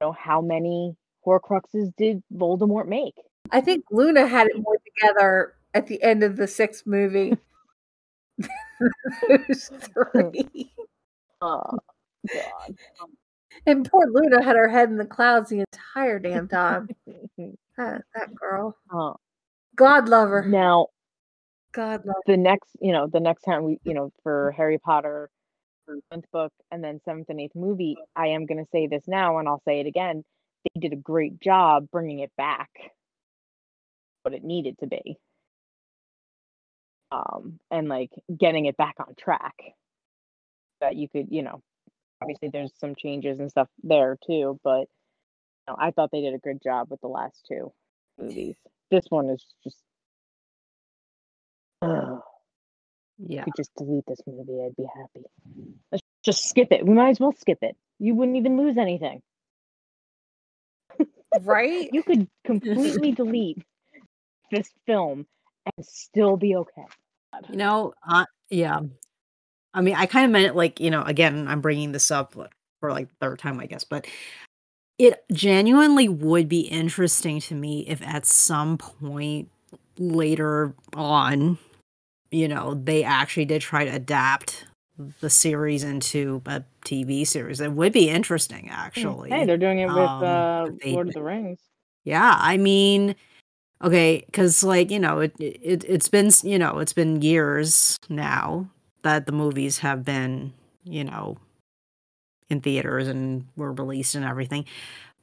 You know, how many Horcruxes did Voldemort make? I think mm-hmm. Luna had it more together at the end of the sixth movie. Those three. Oh God. And poor Luna had her head in the clouds the entire damn time. that, that girl. Oh. God love her. Now God love the next, you know, the next time we, you know, for Harry Potter, seventh book, and then seventh and eighth movie, I am going to say this now, and I'll say it again. They did a great job bringing it back what it needed to be, um, and like getting it back on track. That you could, you know, obviously there's some changes and stuff there too, but you know, I thought they did a good job with the last two movies. This one is just. Ugh Yeah. could just delete this movie, I'd be happy. Let's just skip it. We might as well skip it. You wouldn't even lose anything. Right? You could completely delete this film and still be okay. You know, uh, yeah. I mean, I kind of meant like, you know, again, I'm bringing this up for like the third time, I guess, but it genuinely would be interesting to me if at some point later on, you know, they actually did try to adapt the series into a TV series. It would be interesting, actually. Hey, they're doing it with Um, uh, Lord of the Rings. Yeah, I mean, okay, because like you know, it, it it's been you know it's been years now that the movies have been you know in theaters and were released and everything,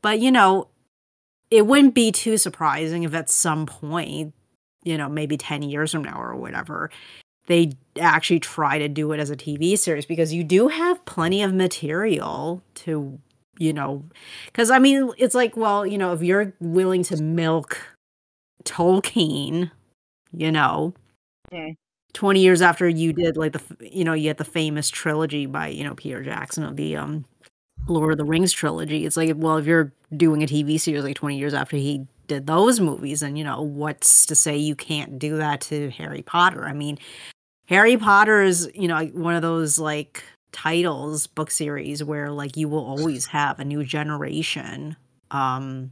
but you know, it wouldn't be too surprising if at some point, you know, maybe ten years from now or whatever, they actually try to do it as a TV series because you do have plenty of material to you know because I mean, it's like, well, you know, if you're willing to milk Tolkien, you know, Mm. 20 years after you did like the, you know, you had the famous trilogy by, you know, Peter Jackson of the um Lord of the Rings trilogy. It's like, well, if you're doing a TV series like 20 years after he did those movies, and you know, what's to say you can't do that to Harry Potter? I mean, Harry Potter is, you know, one of those like titles, book series where like you will always have a new generation um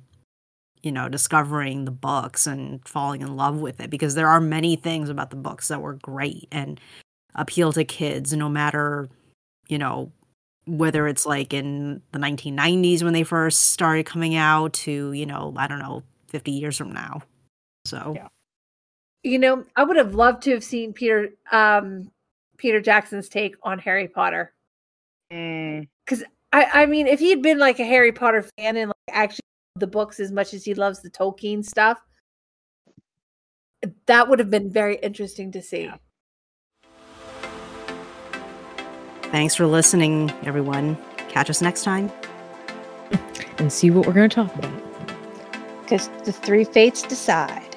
you know discovering the books and falling in love with it because there are many things about the books that were great and appeal to kids no matter you know whether it's like in the 1990s when they first started coming out to you know i don't know 50 years from now so Yeah. You know, I would have loved to have seen Peter um Peter Jackson's take on Harry Potter. Mm, I, I mean, if he'd been like a Harry Potter fan and like actually loved the books as much as he loves the Tolkien stuff, that would have been very interesting to see. thanks for listening everyone catch us next time And see what we're going to talk about. Because the three fates decide.